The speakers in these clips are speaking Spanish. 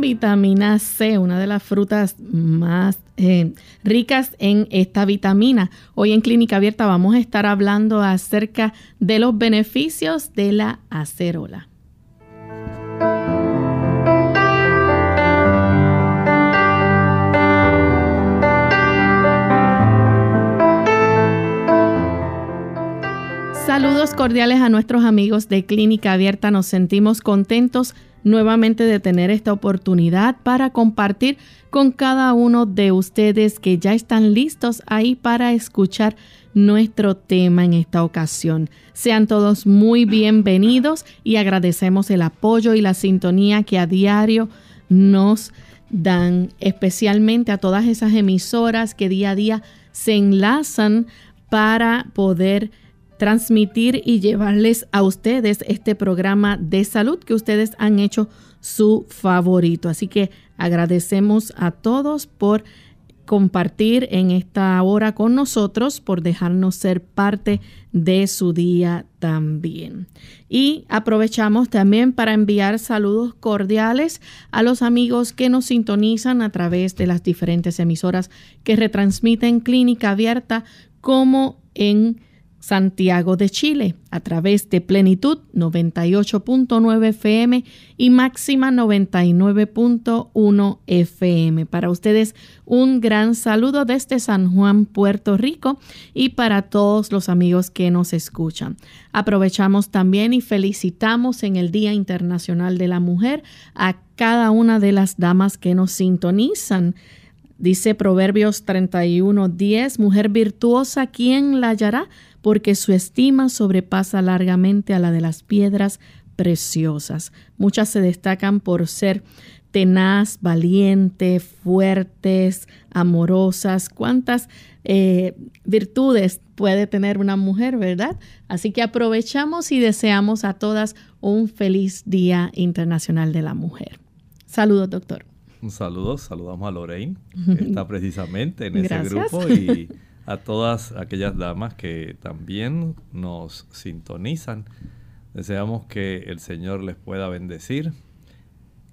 Vitamina C, una de las frutas más eh, ricas en esta vitamina. Hoy en Clínica Abierta vamos a estar hablando acerca de los beneficios de la acerola. Saludos cordiales a nuestros amigos de Clínica Abierta. Nos sentimos contentos nuevamente de tener esta oportunidad para compartir con cada uno de ustedes que ya están listos ahí para escuchar nuestro tema en esta ocasión. Sean todos muy bienvenidos y agradecemos el apoyo y la sintonía que a diario nos dan, especialmente a todas esas emisoras que día a día se enlazan para poder transmitir y llevarles a ustedes este programa de salud que ustedes han hecho su favorito. Así que agradecemos a todos por compartir en esta hora con nosotros, por dejarnos ser parte de su día también. Y aprovechamos también para enviar saludos cordiales a los amigos que nos sintonizan a través de las diferentes emisoras que retransmiten Clínica Abierta como en Santiago de Chile a través de Plenitud 98.9 FM y Máxima 99.1 FM. Para ustedes un gran saludo desde San Juan, Puerto Rico y para todos los amigos que nos escuchan. Aprovechamos también y felicitamos en el Día Internacional de la Mujer a cada una de las damas que nos sintonizan. Dice Proverbios 31:10, mujer virtuosa, ¿quién la hallará? Porque su estima sobrepasa largamente a la de las piedras preciosas. Muchas se destacan por ser tenaz, valiente, fuertes, amorosas. ¿Cuántas eh, virtudes puede tener una mujer, verdad? Así que aprovechamos y deseamos a todas un feliz Día Internacional de la Mujer. Saludos, doctor. Un saludo, saludamos a Lorraine, que está precisamente en ese grupo y a todas aquellas damas que también nos sintonizan. Deseamos que el Señor les pueda bendecir.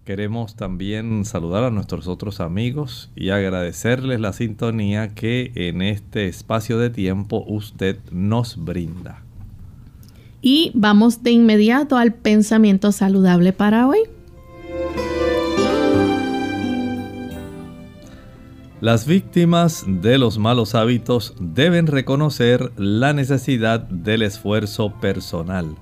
Queremos también saludar a nuestros otros amigos y agradecerles la sintonía que en este espacio de tiempo usted nos brinda. Y vamos de inmediato al pensamiento saludable para hoy. Las víctimas de los malos hábitos deben reconocer la necesidad del esfuerzo personal.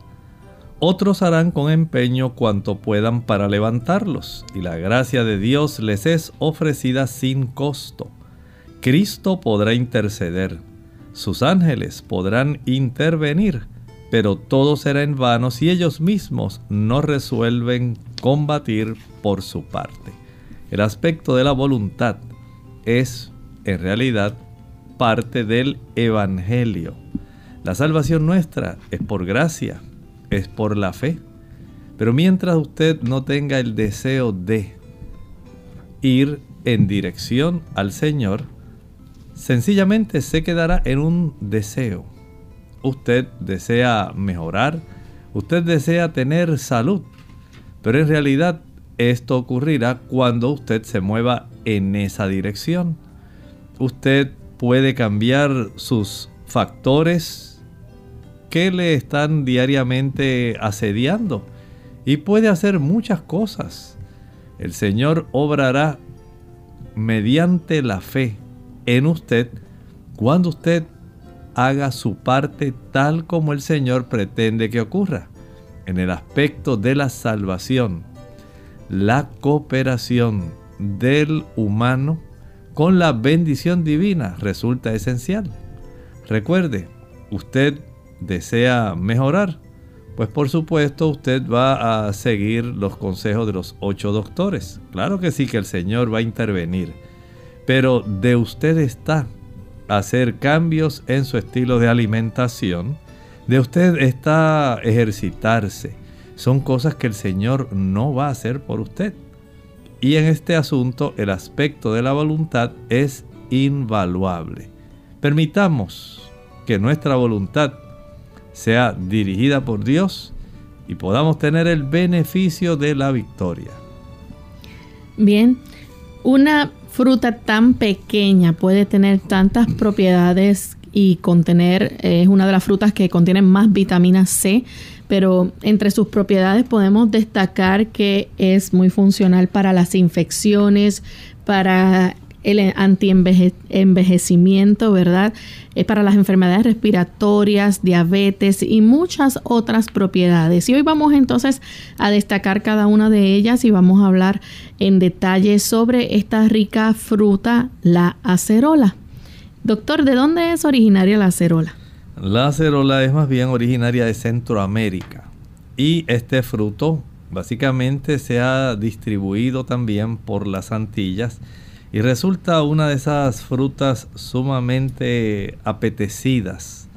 Otros harán con empeño cuanto puedan para levantarlos, y la gracia de Dios les es ofrecida sin costo. Cristo podrá interceder, sus ángeles podrán intervenir, pero todo será en vano si ellos mismos no resuelven combatir por su parte. El aspecto de la voluntad es en realidad parte del Evangelio. La salvación nuestra es por gracia, es por la fe. Pero mientras usted no tenga el deseo de ir en dirección al Señor, sencillamente se quedará en un deseo. Usted desea mejorar, usted desea tener salud, pero en realidad esto ocurrirá cuando usted se mueva en esa dirección. Usted puede cambiar sus factores que le están diariamente asediando y puede hacer muchas cosas. El Señor obrará mediante la fe en usted cuando usted haga su parte tal como el Señor pretende que ocurra. En el aspecto de la salvación, la cooperación del humano con la bendición divina resulta esencial. Recuerde, usted desea mejorar, pues por supuesto usted va a seguir los consejos de los ocho doctores. Claro que sí que el Señor va a intervenir. Pero de usted está hacer cambios en su estilo de alimentación. De usted está ejercitarse. Son cosas que el Señor no va a hacer por usted. Y en este asunto el aspecto de la voluntad es invaluable. Permitamos que nuestra voluntad sea dirigida por Dios y podamos tener el beneficio de la victoria. Bien, una fruta tan pequeña puede tener tantas propiedades y contener, es una de las frutas que contienen más vitamina C, pero entre sus propiedades podemos destacar que es muy funcional para las infecciones, para el antienvejecimiento, ¿verdad? Es para las enfermedades respiratorias, diabetes y muchas otras propiedades. Y hoy vamos entonces a destacar cada una de ellas y vamos a hablar en detalle sobre esta rica fruta, la acerola. Doctor, ¿de dónde es originaria la acerola? La acerola es más bien originaria de Centroamérica y este fruto básicamente se ha distribuido también por las Antillas y resulta una de esas frutas sumamente apetecidas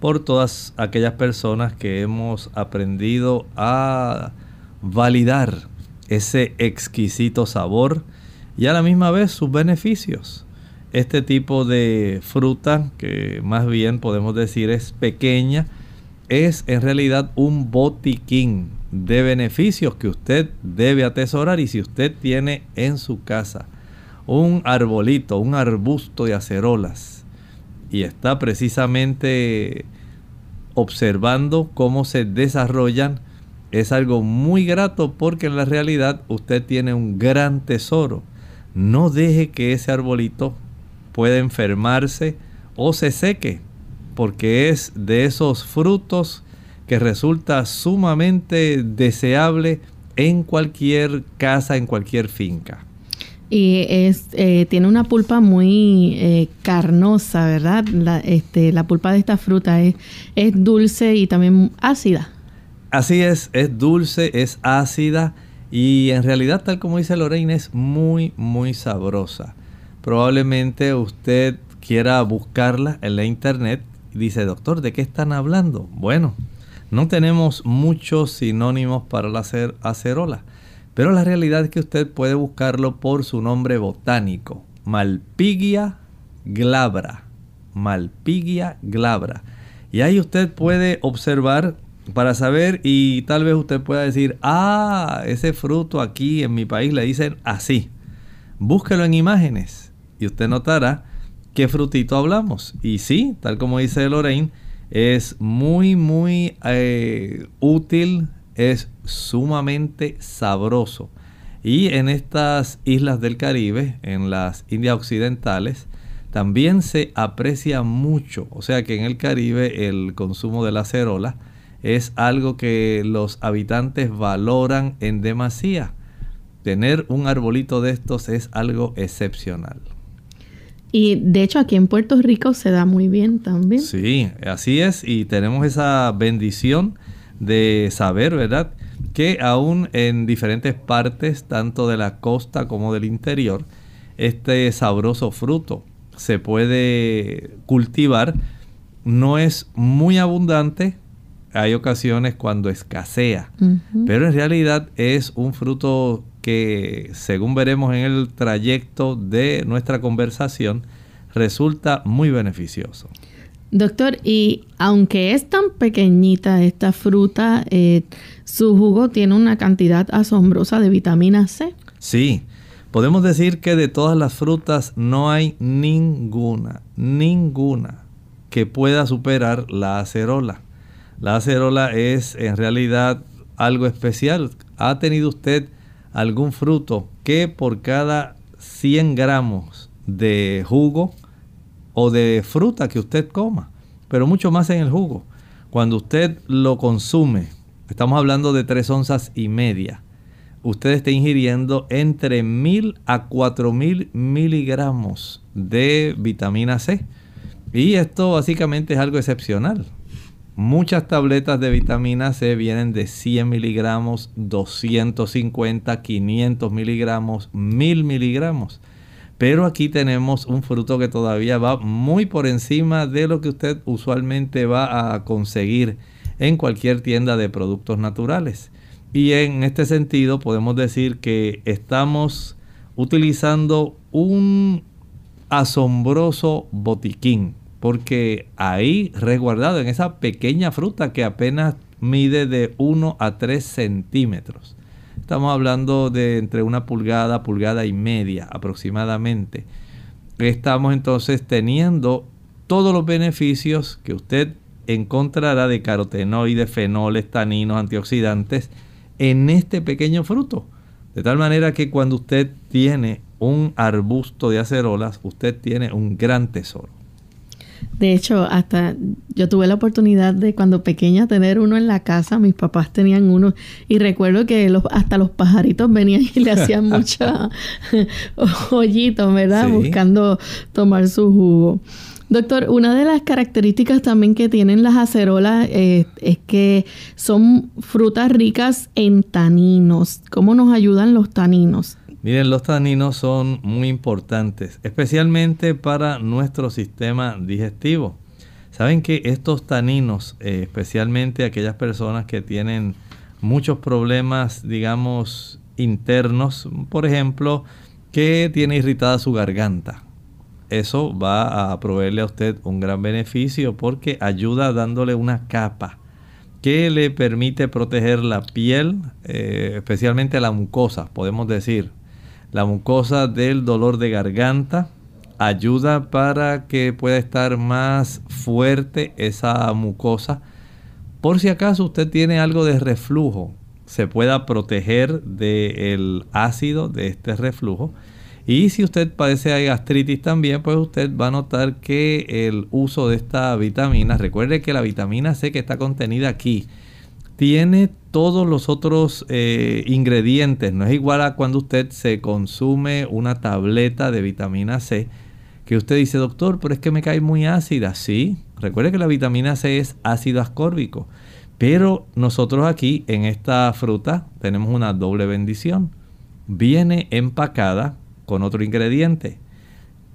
por todas aquellas personas que hemos aprendido a validar ese exquisito sabor y a la misma vez sus beneficios. Este tipo de fruta, que más bien podemos decir es pequeña, es en realidad un botiquín de beneficios que usted debe atesorar y si usted tiene en su casa un arbolito, un arbusto de acerolas y está precisamente observando cómo se desarrollan, es algo muy grato porque en la realidad usted tiene un gran tesoro. No deje que ese arbolito pueda enfermarse o se seque, porque es de esos frutos que resulta sumamente deseable en cualquier casa, en cualquier finca y es, eh, tiene una pulpa muy eh, carnosa, ¿verdad? La, este, la pulpa de esta fruta es, es dulce y también ácida. Así es, es dulce, es ácida y en realidad, tal como dice Lorraine, es muy, muy sabrosa. Probablemente usted quiera buscarla en la internet y dice, doctor, ¿de qué están hablando? Bueno, no tenemos muchos sinónimos para la acerola pero la realidad es que usted puede buscarlo por su nombre botánico, Malpigia glabra. Malpigia glabra. Y ahí usted puede observar para saber y tal vez usted pueda decir, ah, ese fruto aquí en mi país le dicen así. Búsquelo en imágenes y usted notará qué frutito hablamos. Y sí, tal como dice Lorraine, es muy, muy eh, útil es sumamente sabroso. Y en estas islas del Caribe, en las Indias Occidentales, también se aprecia mucho. O sea que en el Caribe el consumo de la acerola es algo que los habitantes valoran en demasía. Tener un arbolito de estos es algo excepcional. Y de hecho aquí en Puerto Rico se da muy bien también. Sí, así es. Y tenemos esa bendición de saber, ¿verdad? Que aún en diferentes partes, tanto de la costa como del interior, este sabroso fruto se puede cultivar. No es muy abundante, hay ocasiones cuando escasea, pero en realidad es un fruto que, según veremos en el trayecto de nuestra conversación, resulta muy beneficioso. Doctor, y aunque es tan pequeñita esta fruta, eh, su jugo tiene una cantidad asombrosa de vitamina C. Sí, podemos decir que de todas las frutas no hay ninguna, ninguna que pueda superar la acerola. La acerola es en realidad algo especial. ¿Ha tenido usted algún fruto que por cada 100 gramos de jugo o de fruta que usted coma, pero mucho más en el jugo. Cuando usted lo consume, estamos hablando de 3 onzas y media, usted está ingiriendo entre 1000 a 4000 miligramos de vitamina C. Y esto básicamente es algo excepcional. Muchas tabletas de vitamina C vienen de 100 miligramos, 250, 500 miligramos, 1000 miligramos. Pero aquí tenemos un fruto que todavía va muy por encima de lo que usted usualmente va a conseguir en cualquier tienda de productos naturales. Y en este sentido podemos decir que estamos utilizando un asombroso botiquín porque ahí resguardado en esa pequeña fruta que apenas mide de 1 a 3 centímetros. Estamos hablando de entre una pulgada, pulgada y media aproximadamente. Estamos entonces teniendo todos los beneficios que usted encontrará de carotenoides, fenoles, taninos, antioxidantes en este pequeño fruto. De tal manera que cuando usted tiene un arbusto de acerolas, usted tiene un gran tesoro. De hecho, hasta yo tuve la oportunidad de cuando pequeña tener uno en la casa, mis papás tenían uno y recuerdo que los, hasta los pajaritos venían y le hacían mucha hoyitos, ¿verdad? Buscando tomar su jugo. Doctor, una de las características también que tienen las acerolas eh, es que son frutas ricas en taninos. ¿Cómo nos ayudan los taninos? Miren, los taninos son muy importantes, especialmente para nuestro sistema digestivo. Saben que estos taninos, eh, especialmente aquellas personas que tienen muchos problemas, digamos, internos, por ejemplo, que tiene irritada su garganta. Eso va a proveerle a usted un gran beneficio porque ayuda dándole una capa que le permite proteger la piel, eh, especialmente la mucosa, podemos decir, la mucosa del dolor de garganta. Ayuda para que pueda estar más fuerte esa mucosa. Por si acaso usted tiene algo de reflujo, se pueda proteger del ácido de este reflujo. Y si usted padece de gastritis también, pues usted va a notar que el uso de esta vitamina, recuerde que la vitamina C que está contenida aquí, tiene todos los otros eh, ingredientes. No es igual a cuando usted se consume una tableta de vitamina C, que usted dice, doctor, pero es que me cae muy ácida. Sí, recuerde que la vitamina C es ácido ascórbico. Pero nosotros aquí en esta fruta tenemos una doble bendición. Viene empacada con otro ingrediente,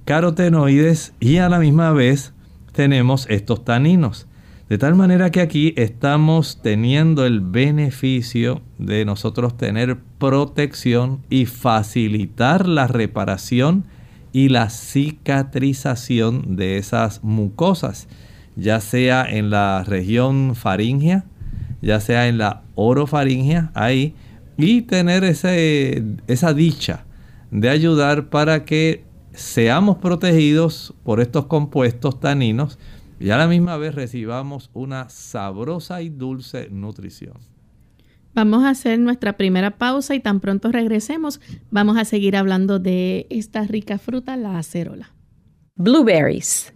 carotenoides y a la misma vez tenemos estos taninos. De tal manera que aquí estamos teniendo el beneficio de nosotros tener protección y facilitar la reparación y la cicatrización de esas mucosas, ya sea en la región faringea, ya sea en la orofaringea, ahí, y tener esa dicha de ayudar para que seamos protegidos por estos compuestos taninos y a la misma vez recibamos una sabrosa y dulce nutrición. Vamos a hacer nuestra primera pausa y tan pronto regresemos vamos a seguir hablando de esta rica fruta, la acerola. Blueberries.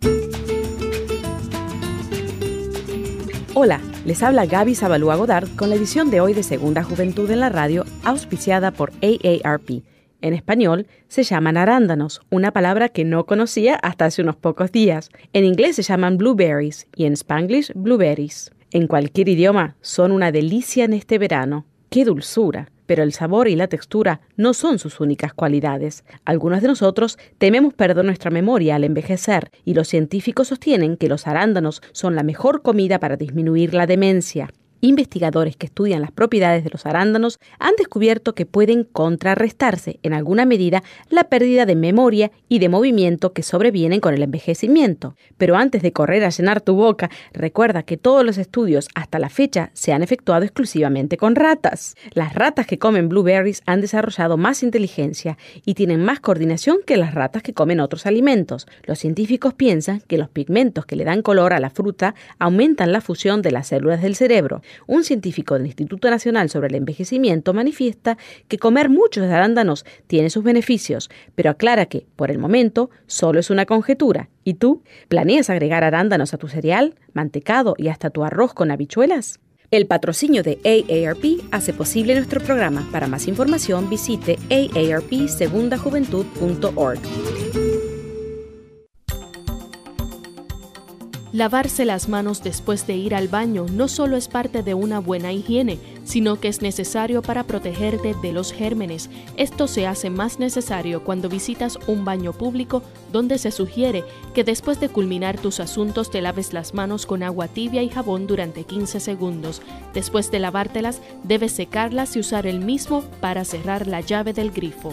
Hola, les habla Gaby Zabalúa Godard con la edición de hoy de Segunda Juventud en la Radio, auspiciada por AARP En español se llaman arándanos, una palabra que no conocía hasta hace unos pocos días. En inglés se llaman blueberries y en spanglish blueberries. En cualquier idioma son una delicia en este verano. ¡Qué dulzura! Pero el sabor y la textura no son sus únicas cualidades. Algunos de nosotros tememos perder nuestra memoria al envejecer y los científicos sostienen que los arándanos son la mejor comida para disminuir la demencia. Investigadores que estudian las propiedades de los arándanos han descubierto que pueden contrarrestarse en alguna medida la pérdida de memoria y de movimiento que sobrevienen con el envejecimiento. Pero antes de correr a llenar tu boca, recuerda que todos los estudios hasta la fecha se han efectuado exclusivamente con ratas. Las ratas que comen blueberries han desarrollado más inteligencia y tienen más coordinación que las ratas que comen otros alimentos. Los científicos piensan que los pigmentos que le dan color a la fruta aumentan la fusión de las células del cerebro un científico del Instituto Nacional sobre el Envejecimiento manifiesta que comer muchos arándanos tiene sus beneficios, pero aclara que, por el momento, solo es una conjetura. ¿Y tú? ¿Planeas agregar arándanos a tu cereal, mantecado y hasta tu arroz con habichuelas? El patrocinio de AARP hace posible nuestro programa. Para más información visite aarpsegundajuventud.org. Lavarse las manos después de ir al baño no solo es parte de una buena higiene, sino que es necesario para protegerte de los gérmenes. Esto se hace más necesario cuando visitas un baño público donde se sugiere que después de culminar tus asuntos te laves las manos con agua tibia y jabón durante 15 segundos. Después de lavártelas, debes secarlas y usar el mismo para cerrar la llave del grifo.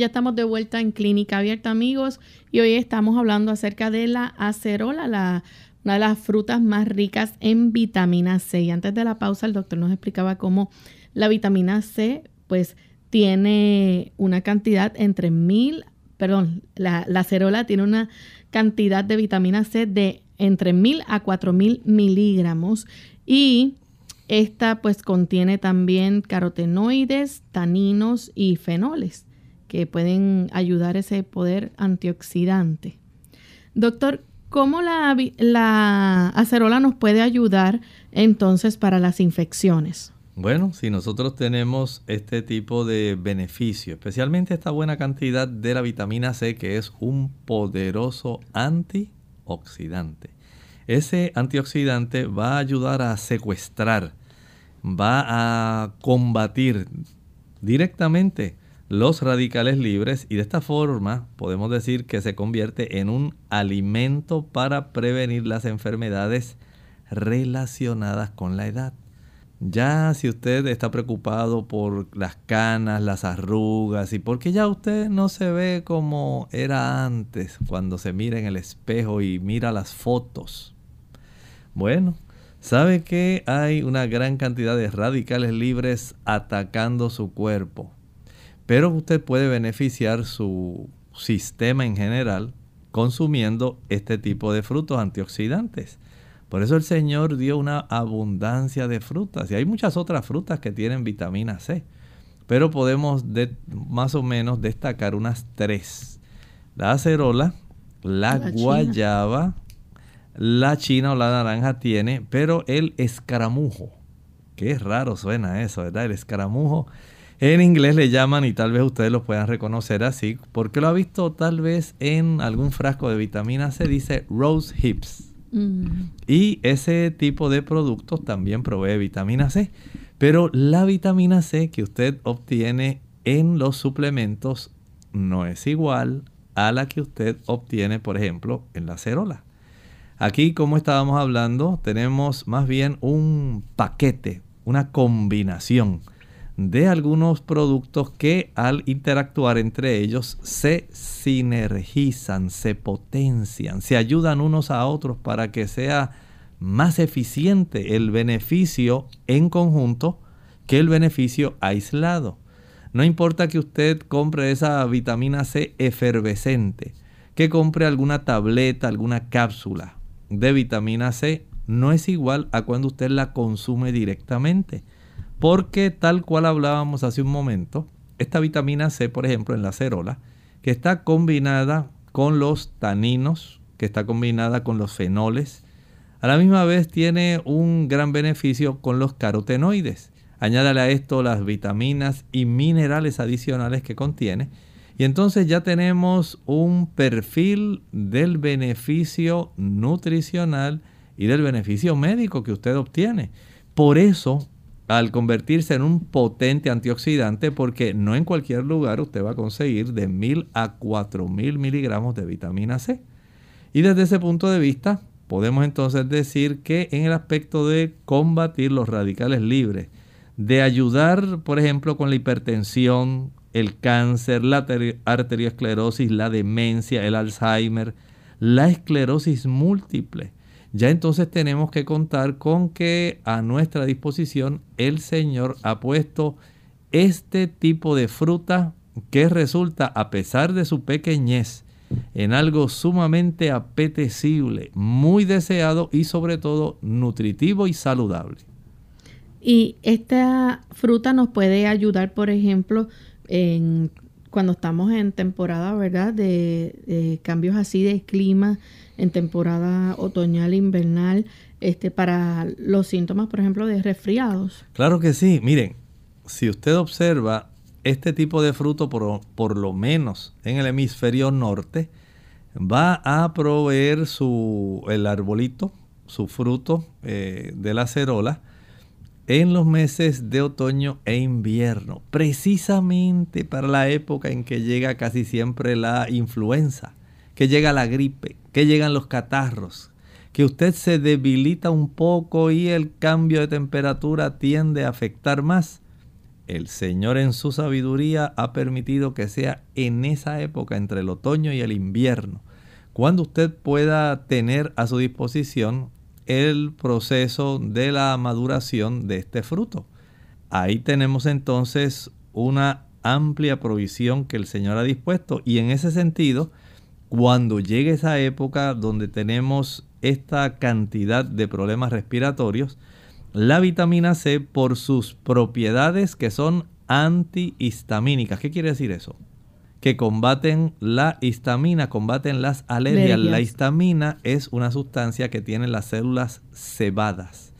Ya estamos de vuelta en Clínica Abierta, amigos, y hoy estamos hablando acerca de la acerola, la, una de las frutas más ricas en vitamina C. Y antes de la pausa, el doctor nos explicaba cómo la vitamina C, pues, tiene una cantidad entre mil, perdón, la, la acerola tiene una cantidad de vitamina C de entre mil a cuatro mil miligramos y esta pues contiene también carotenoides, taninos y fenoles que pueden ayudar ese poder antioxidante. Doctor, ¿cómo la, la acerola nos puede ayudar entonces para las infecciones? Bueno, si nosotros tenemos este tipo de beneficio, especialmente esta buena cantidad de la vitamina C, que es un poderoso antioxidante, ese antioxidante va a ayudar a secuestrar, va a combatir directamente los radicales libres y de esta forma podemos decir que se convierte en un alimento para prevenir las enfermedades relacionadas con la edad. Ya si usted está preocupado por las canas, las arrugas y porque ya usted no se ve como era antes cuando se mira en el espejo y mira las fotos. Bueno, sabe que hay una gran cantidad de radicales libres atacando su cuerpo pero usted puede beneficiar su sistema en general consumiendo este tipo de frutos antioxidantes. Por eso el Señor dio una abundancia de frutas y hay muchas otras frutas que tienen vitamina C, pero podemos más o menos destacar unas tres. La acerola, la, guayaba, la china o la naranja tiene, pero el escaramujo. Qué raro suena eso, ¿verdad? El escaramujo. En inglés le llaman y tal vez ustedes lo puedan reconocer así, porque lo ha visto tal vez en algún frasco de vitamina C, dice Rose Hips. Mm. Y ese tipo de productos también provee vitamina C. Pero la vitamina C que usted obtiene en los suplementos no es igual a la que usted obtiene, por ejemplo, en la cerola. Aquí, como estábamos hablando, tenemos más bien un paquete, una combinación de algunos productos que al interactuar entre ellos se sinergizan, se potencian, se ayudan unos a otros para que sea más eficiente el beneficio en conjunto que el beneficio aislado. No importa que usted compre esa vitamina C efervescente, que compre alguna tableta, alguna cápsula de vitamina C, no es igual a cuando usted la consume directamente. Porque tal cual hablábamos hace un momento, esta vitamina C, por ejemplo, en la cerola, que está combinada con los taninos, que está combinada con los fenoles, a la misma vez tiene un gran beneficio con los carotenoides. Añádale a esto las vitaminas y minerales adicionales que contiene. Y entonces ya tenemos un perfil del beneficio nutricional y del beneficio médico que usted obtiene. Por eso, al convertirse en un potente antioxidante, porque no en cualquier lugar usted va a conseguir de 1000 a 4000 miligramos de vitamina C. Y desde ese punto de vista, Podemos entonces decir que en el aspecto de combatir los radicales libres, de ayudar, por ejemplo, con la hipertensión, el cáncer, la arteriosclerosis, la demencia, el Alzheimer, la esclerosis múltiple. Ya entonces tenemos que contar con que a nuestra disposición el Señor ha puesto este tipo de fruta que resulta, a pesar de su pequeñez, en algo sumamente apetecible, muy deseado y sobre todo nutritivo y saludable. Y esta fruta nos puede ayudar, por ejemplo, en, cuando estamos en temporada, ¿verdad? De, cambios así de clima, en temporada otoñal, invernal, este, para los síntomas, por ejemplo, de resfriados. Claro que sí. Miren, si usted observa este tipo de fruto, por, lo menos en el hemisferio norte, va a proveer su, el arbolito, su fruto eh, de la cerola, en los meses de otoño e invierno, precisamente para la época en que llega casi siempre la influenza, que llega la gripe, que llegan los catarros, que usted se debilita un poco y el cambio de temperatura tiende a afectar más el Señor en su sabiduría ha permitido que sea en esa época entre el otoño y el invierno, cuando usted pueda tener a su disposición el proceso de la maduración de este fruto. Ahí tenemos entonces una amplia provisión que el Señor ha dispuesto y en ese sentido, cuando llegue esa época donde tenemos esta cantidad de problemas respiratorios, la vitamina C por sus propiedades que son antihistamínicas. ¿Qué quiere decir eso? Que combaten la histamina, combaten las alergias. La histamina es una sustancia que tiene las células cebadas.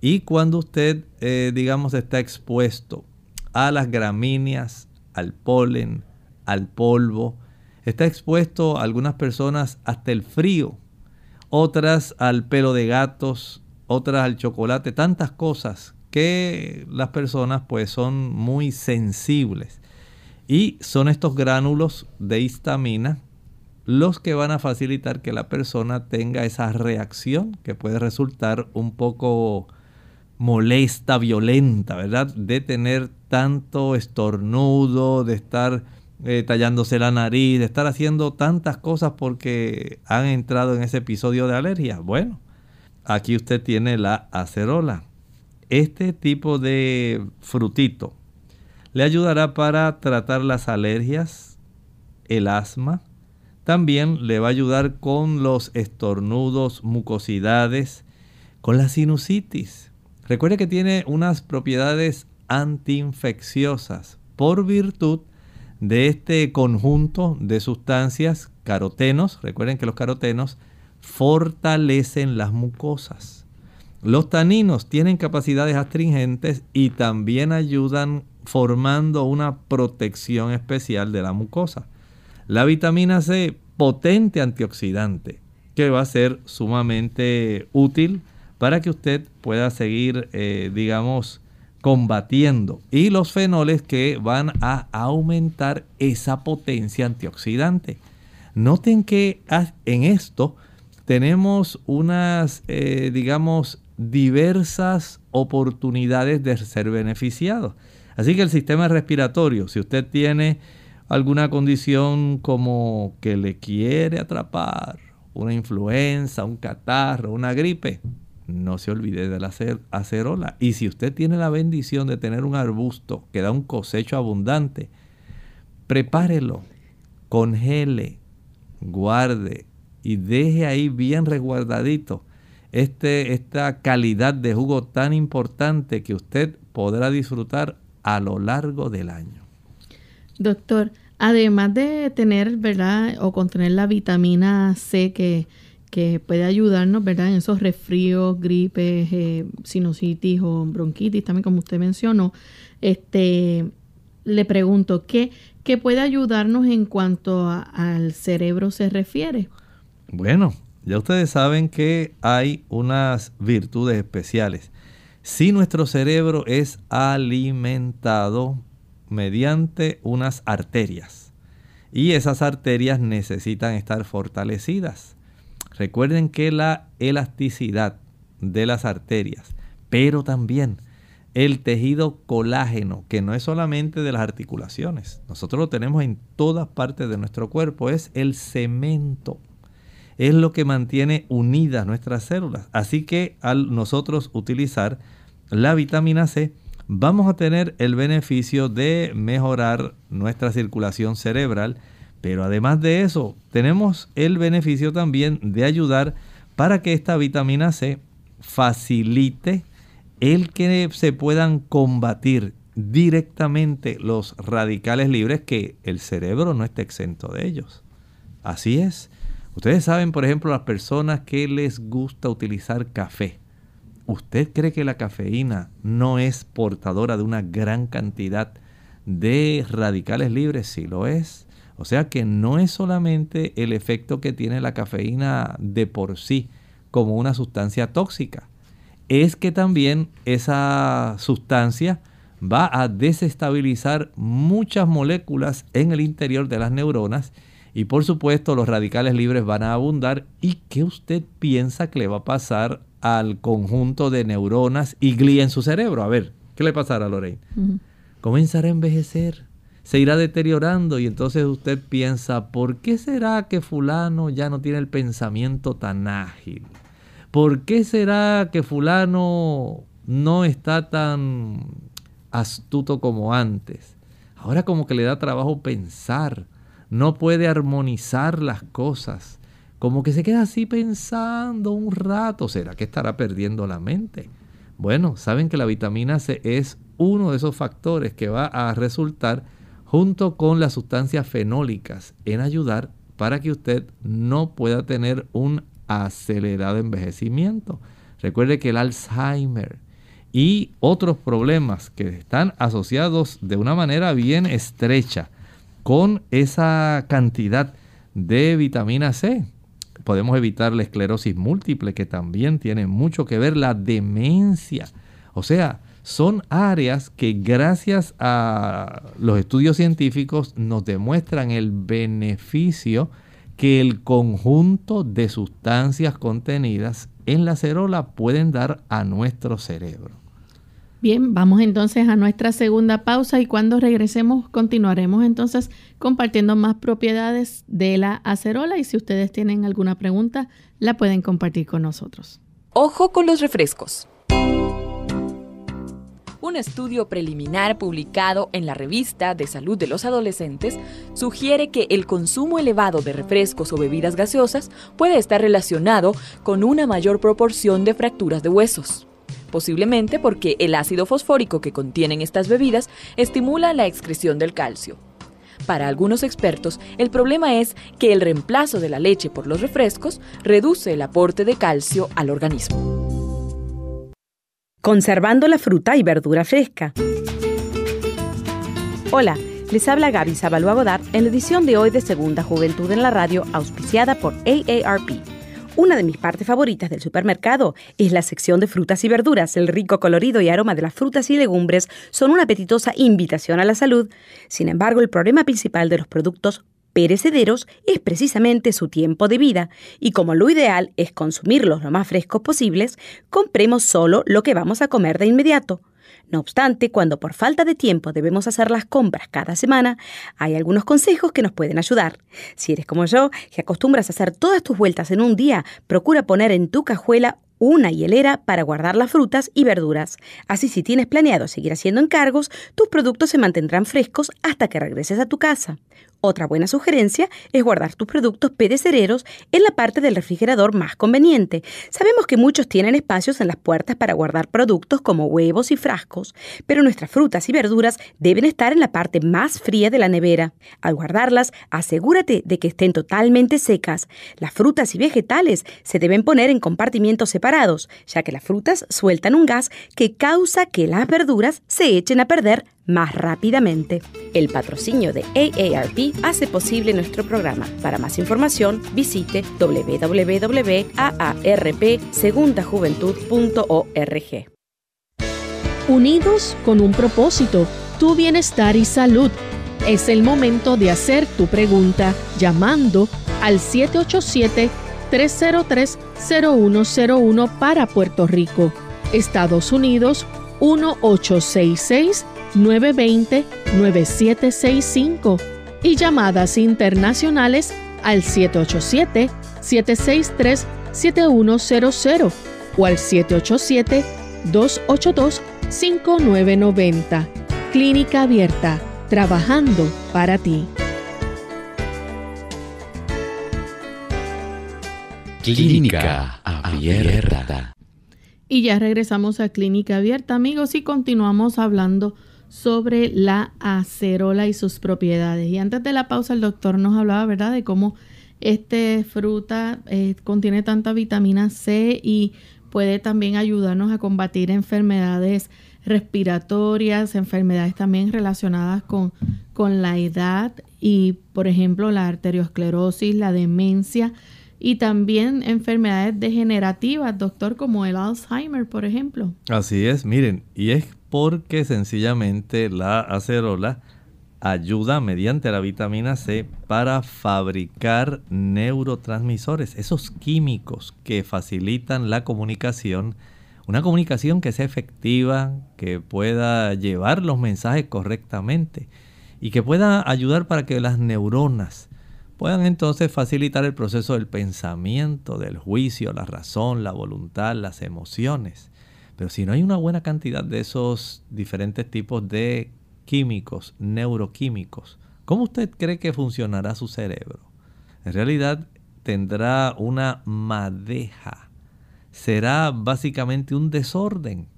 Y cuando usted, eh, digamos, está expuesto a las gramíneas, al polen, al polvo, está expuesto a algunas personas hasta el frío, otras al pelo de gatos, otras al chocolate, tantas cosas que las personas pues son muy sensibles. Y son estos gránulos de histamina los que van a facilitar que la persona tenga esa reacción que puede resultar un poco molesta, violenta, ¿verdad? De tener tanto estornudo, de estar eh, tallándose la nariz, de estar haciendo tantas cosas porque han entrado en ese episodio de alergia. Bueno, Aquí usted tiene la acerola. Este tipo de frutito le ayudará para tratar las alergias, el asma. También le va a ayudar con los estornudos, mucosidades, con la sinusitis. Recuerde que tiene unas propiedades antiinfecciosas por virtud de este conjunto de sustancias carotenos. Recuerden que los carotenos fortalecen las mucosas. Los taninos tienen capacidades astringentes y también ayudan formando una protección especial de la mucosa. La vitamina C, potente antioxidante, que va a ser sumamente útil para que usted pueda seguir, eh, digamos, combatiendo. Y los fenoles que van a aumentar esa potencia antioxidante. Noten que en esto tenemos unas, eh, digamos, diversas oportunidades de ser beneficiados. Así que el sistema respiratorio, si usted tiene alguna condición como que le quiere atrapar, una influenza, un catarro, una gripe, no se olvide de la acerola. Y si usted tiene la bendición de tener un arbusto que da un cosecho abundante, prepárelo, congele, guarde y deje ahí bien resguardadito este, esta calidad de jugo tan importante que usted podrá disfrutar a lo largo del año. Doctor, además de tener, ¿verdad? O contener la vitamina C que, que puede ayudarnos, ¿verdad? En esos resfríos, gripes, eh, sinusitis o bronquitis, también como usted mencionó, este, le pregunto, ¿qué, qué puede ayudarnos en cuanto al cerebro se refiere? Bueno, ya ustedes saben que hay unas virtudes especiales si nuestro cerebro es alimentado mediante unas arterias y esas arterias necesitan estar fortalecidas. Recuerden que la elasticidad de las arterias, pero también el tejido colágeno, que no es solamente de las articulaciones, nosotros lo tenemos en todas partes de nuestro cuerpo, es el cemento es lo que mantiene unidas nuestras células. Así que al nosotros utilizar la vitamina C, vamos a tener el beneficio de mejorar nuestra circulación cerebral, pero además de eso, tenemos el beneficio también de ayudar para que esta vitamina C facilite el que se puedan combatir directamente los radicales libres que el cerebro no está exento de ellos. Así es. Ustedes saben, por ejemplo, las personas que les gusta utilizar café. ¿Usted cree que la cafeína no es portadora de una gran cantidad de radicales libres? Sí lo es. O sea que no es solamente el efecto que tiene la cafeína de por sí como una sustancia tóxica. Es que también esa sustancia va a desestabilizar muchas moléculas en el interior de las neuronas y por supuesto los radicales libres van a abundar. ¿Y qué usted piensa que le va a pasar al conjunto de neuronas y glía en su cerebro? A ver, ¿qué le pasará a Lorraine? Comenzará a envejecer, se irá deteriorando y entonces usted piensa, ¿por qué será que fulano ya no tiene el pensamiento tan ágil? ¿Por qué será que fulano no está tan astuto como antes? Ahora como que le da trabajo pensar no puede armonizar las cosas. Como que se queda así pensando un rato. ¿Será que estará perdiendo la mente? Bueno, saben que la vitamina C es uno de esos factores que va a resultar junto con las sustancias fenólicas en ayudar para que usted no pueda tener un acelerado envejecimiento. Recuerde que el Alzheimer y otros problemas que están asociados de una manera bien estrecha con esa cantidad de vitamina C. Podemos evitar la esclerosis múltiple, que también tiene mucho que ver la demencia. O sea, son áreas que gracias a los estudios científicos nos demuestran el beneficio que el conjunto de sustancias contenidas en la cerola pueden dar a nuestro cerebro. Bien, vamos entonces a nuestra segunda pausa y cuando regresemos continuaremos entonces compartiendo más propiedades de la acerola y si ustedes tienen alguna pregunta la pueden compartir con nosotros. Ojo con los refrescos. Un estudio preliminar publicado en la revista de salud de los adolescentes sugiere que el consumo elevado de refrescos o bebidas gaseosas puede estar relacionado con una mayor proporción de fracturas de huesos posiblemente porque el ácido fosfórico que contienen estas bebidas estimula la excreción del calcio. Para algunos expertos, el problema es que el reemplazo de la leche por los refrescos reduce el aporte de calcio al organismo. Conservando la fruta y verdura fresca. Hola, les habla Gaby Zabalúa Godard en la edición de hoy de Segunda Juventud en la Radio, auspiciada por AARP. Una de mis partes favoritas del supermercado es la sección de frutas y verduras. El rico colorido y aroma de las frutas y legumbres son una apetitosa invitación a la salud. Sin embargo, el problema principal de los productos perecederos es precisamente su tiempo de vida, y como lo ideal es consumirlos lo más frescos posibles, compremos solo lo que vamos a comer de inmediato. No obstante, cuando por falta de tiempo debemos hacer las compras cada semana, hay algunos consejos que nos pueden ayudar. Si eres como yo, que acostumbras a hacer todas tus vueltas en un día, procura poner en tu cajuela una hielera para guardar las frutas y verduras. Así si tienes planeado seguir haciendo encargos, tus productos se mantendrán frescos hasta que regreses a tu casa. Otra buena sugerencia es guardar tus productos perecederos en la parte del refrigerador más conveniente. Sabemos que muchos tienen espacios en las puertas para guardar productos como huevos y frascos, pero nuestras frutas y verduras deben estar en la parte más fría de la nevera. Al guardarlas, asegúrate de que estén totalmente secas. Las frutas y vegetales se deben poner en compartimientos separados, ya que las frutas sueltan un gas que causa que las verduras se echen a perder más rápidamente. El patrocinio de AARP hace posible nuestro programa. Para más información, visite www.aarpsegundajuventud.org. Unidos con un propósito, tu bienestar y salud. Es el momento de hacer tu pregunta llamando al 787-303-0101 para Puerto Rico, Estados Unidos 1866 920-9765 y llamadas internacionales al 787-763-7100 o al 787-282-5990. Clínica Abierta, trabajando para ti. Clínica Abierta. Y ya regresamos a Clínica Abierta, amigos, y continuamos hablando sobre la acerola y sus propiedades. Y antes de la pausa el doctor nos hablaba, ¿verdad?, de cómo esta fruta eh, contiene tanta vitamina C y puede también ayudarnos a combatir enfermedades respiratorias, enfermedades también relacionadas con, con la edad y, por ejemplo, la arteriosclerosis, la demencia y también enfermedades degenerativas, doctor, como el Alzheimer, por ejemplo. Así es, miren, y es porque sencillamente la acerola ayuda mediante la vitamina C para fabricar neurotransmisores, esos químicos que facilitan la comunicación, una comunicación que sea efectiva, que pueda llevar los mensajes correctamente y que pueda ayudar para que las neuronas puedan entonces facilitar el proceso del pensamiento, del juicio, la razón, la voluntad, las emociones. Pero si no hay una buena cantidad de esos diferentes tipos de químicos, neuroquímicos, ¿cómo usted cree que funcionará su cerebro? En realidad tendrá una madeja. Será básicamente un desorden.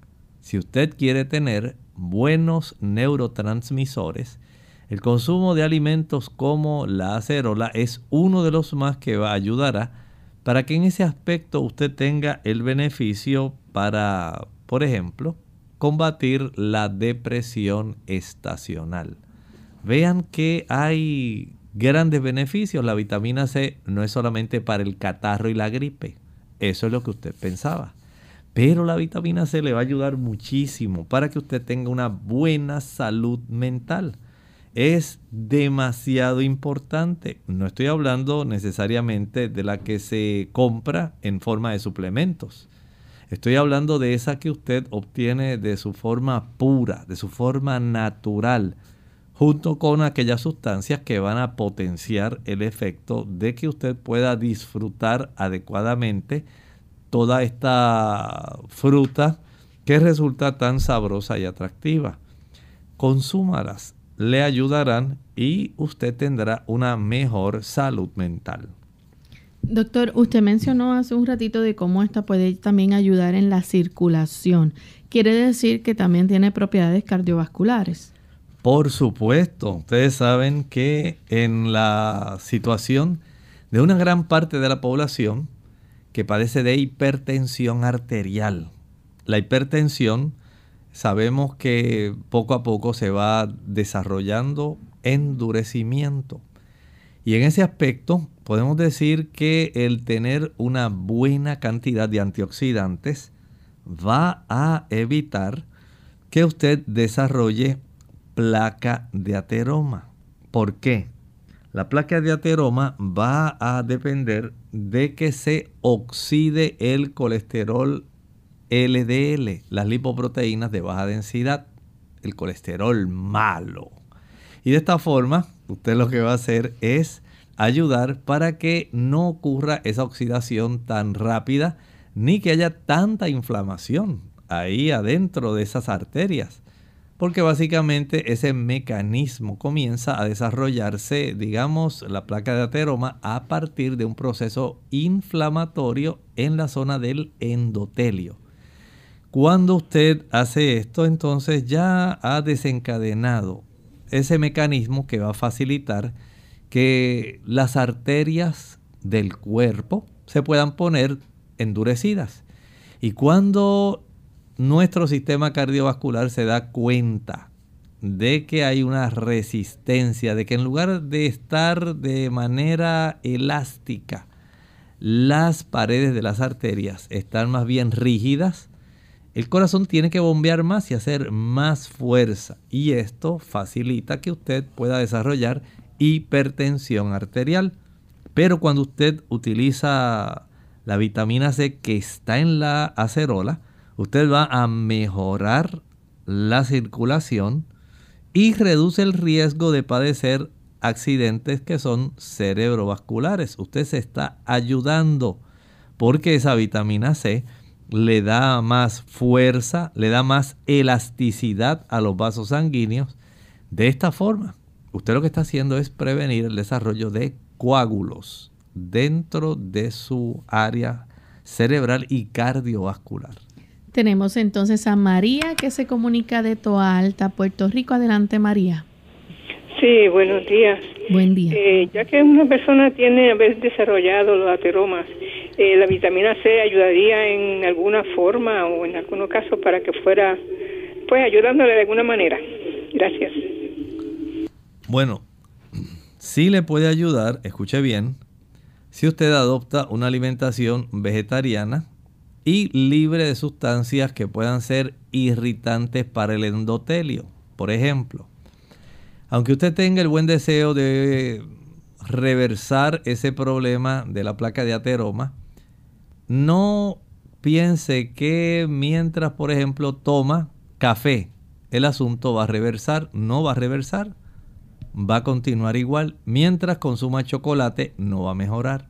Si usted quiere tener buenos neurotransmisores, el consumo de alimentos como la acerola es uno de los más que va a ayudar para que en ese aspecto usted tenga el beneficio para, por ejemplo, combatir la depresión estacional. Vean que hay grandes beneficios. La vitamina C no es solamente para el catarro y la gripe. Eso es lo que usted pensaba. Pero la vitamina C le va a ayudar muchísimo para que usted tenga una buena salud mental. Es demasiado importante. No estoy hablando necesariamente de la que se compra en forma de suplementos. Estoy hablando de esa que usted obtiene de su forma pura, de su forma natural, junto con aquellas sustancias que van a potenciar el efecto de que usted pueda disfrutar adecuadamente toda esta fruta que resulta tan sabrosa y atractiva. Consúmalas, le ayudarán y usted tendrá una mejor salud mental. Doctor, usted mencionó hace un ratito de cómo esta puede también ayudar en la circulación. ¿Quiere decir que también tiene propiedades cardiovasculares? Por supuesto, ustedes saben que en la situación de una gran parte de la población que padece de hipertensión arterial, la hipertensión sabemos que poco a poco se va desarrollando endurecimiento. Y en ese aspecto podemos decir que el tener una buena cantidad de antioxidantes va a evitar que usted desarrolle placa de ateroma. ¿Por qué? La placa de ateroma va a depender de que se oxide el colesterol LDL, las lipoproteínas de baja densidad, el colesterol malo. Y de esta forma, usted lo que va a hacer es ayudar para que no ocurra esa oxidación tan rápida ni que haya tanta inflamación ahí adentro de esas arterias. Porque básicamente ese mecanismo comienza a desarrollarse, digamos, la placa de ateroma a partir de un proceso inflamatorio en la zona del endotelio. Cuando usted hace esto, entonces ya ha desencadenado ese mecanismo que va a facilitar que las arterias del cuerpo se puedan poner endurecidas. Y cuando nuestro sistema cardiovascular se da cuenta de que hay una resistencia, de que en lugar de estar de manera elástica, las paredes de las arterias están más bien rígidas, el corazón tiene que bombear más y hacer más fuerza. Y esto facilita que usted pueda desarrollar hipertensión arterial. Pero cuando usted utiliza la vitamina C que está en la acerola, usted va a mejorar la circulación y reduce el riesgo de padecer accidentes que son cerebrovasculares. Usted se está ayudando porque esa vitamina C le da más fuerza, le da más elasticidad a los vasos sanguíneos. De esta forma, usted lo que está haciendo es prevenir el desarrollo de coágulos dentro de su área cerebral y cardiovascular. Tenemos entonces a María que se comunica de Toa Alta, Puerto Rico. Adelante, María. Sí, buenos días. Buen día. Eh, ya que una persona tiene haber desarrollado los ateromas, eh, ¿la vitamina C ayudaría en alguna forma o en algunos casos para que fuera, pues, ayudándole de alguna manera? Gracias. Bueno, sí le puede ayudar, escuche bien, si usted adopta una alimentación vegetariana y libre de sustancias que puedan ser irritantes para el endotelio. Por ejemplo, aunque usted tenga el buen deseo de reversar ese problema de la placa de ateroma, no piense que mientras, por ejemplo, toma café, el asunto va a reversar. No va a reversar. Va a continuar igual. Mientras consuma chocolate, no va a mejorar.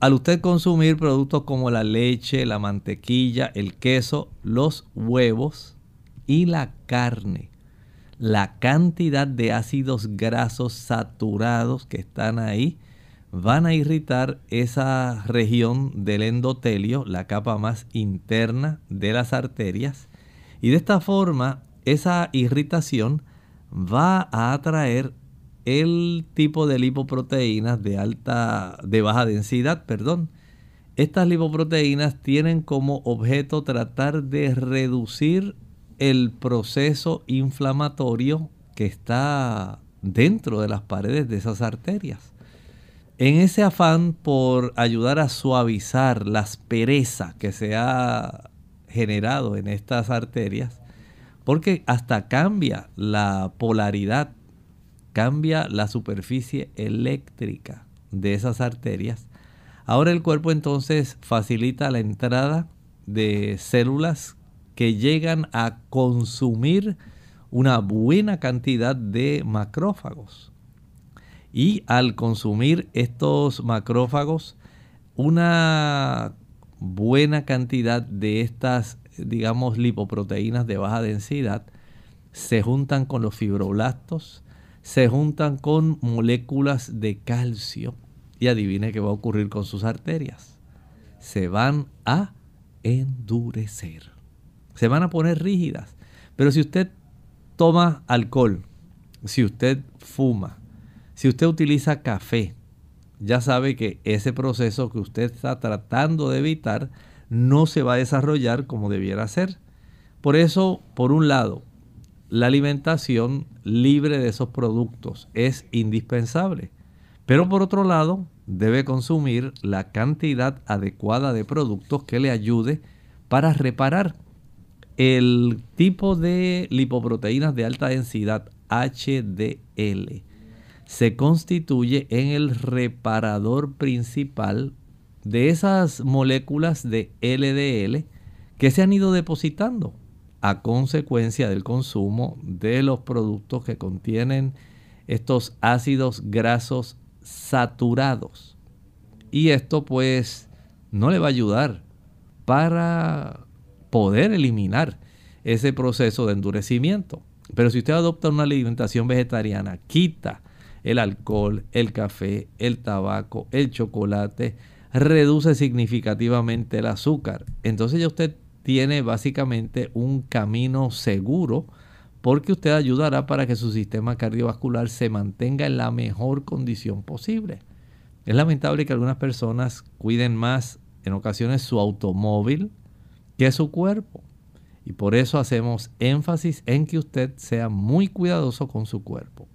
Al usted consumir productos como la leche, la mantequilla, el queso, los huevos y la carne, la cantidad de ácidos grasos saturados que están ahí van a irritar esa región del endotelio, la capa más interna de las arterias. Y de esta forma, esa irritación va a atraer el tipo de lipoproteínas de alta, de baja densidad, perdón. Estas lipoproteínas tienen como objeto tratar de reducir el proceso inflamatorio que está dentro de las paredes de esas arterias. En ese afán por ayudar a suavizar la aspereza que se ha generado en estas arterias, porque hasta cambia la polaridad cambia la superficie eléctrica de esas arterias. Ahora el cuerpo entonces facilita la entrada de células que llegan a consumir una buena cantidad de macrófagos. Y al consumir estos macrófagos, una buena cantidad de estas, digamos, lipoproteínas de baja densidad se juntan con los fibroblastos, se juntan con moléculas de calcio y adivine qué va a ocurrir con sus arterias. Se van a endurecer. Se van a poner rígidas. Pero si usted toma alcohol si usted fuma, si usted utiliza café, ya sabe que ese proceso que usted está tratando de evitar no se va a desarrollar como debiera ser. Por eso, por un lado, la alimentación libre de esos productos es indispensable. Pero por otro lado, debe consumir la cantidad adecuada de productos que le ayude para reparar el tipo de lipoproteínas de alta densidad HDL se constituye en el reparador principal de esas moléculas de LDL que se han ido depositando a consecuencia del consumo de los productos que contienen estos ácidos grasos saturados. Y esto pues no le va a ayudar para poder eliminar ese proceso de endurecimiento. Pero si usted adopta una alimentación vegetariana, quita el alcohol, el café, el tabaco, el chocolate, reduce significativamente el azúcar. Entonces ya usted tiene básicamente un camino seguro porque usted ayudará para que su sistema cardiovascular se mantenga en la mejor condición posible. Es lamentable que algunas personas cuiden más en ocasiones su automóvil que su cuerpo. Y por eso hacemos énfasis en que usted sea muy cuidadoso con su cuerpo.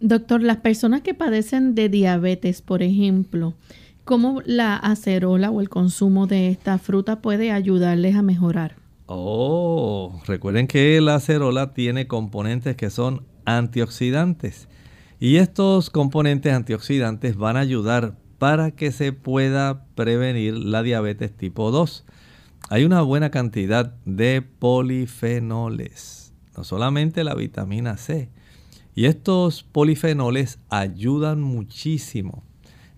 Doctor, las personas que padecen de diabetes, por ejemplo, ¿cómo la acerola o el consumo de esta fruta puede ayudarles a mejorar? Oh, recuerden que la acerola tiene componentes que son antioxidantes. Y estos componentes antioxidantes van a ayudar para que se pueda prevenir la diabetes tipo 2 hay una buena cantidad de polifenoles, no solamente la vitamina C. Y estos polifenoles ayudan muchísimo.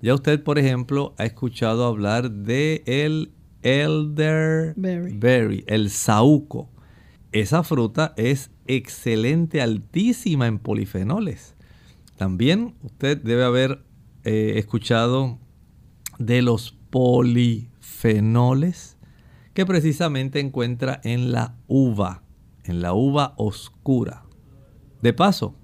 Ya usted, por ejemplo, ha escuchado hablar de el elderberry, el saúco. Esa fruta es excelente, altísima en polifenoles. También usted debe haber eh, escuchado de los polifenoles que precisamente encuentra en la uva, en la uva oscura. De paso,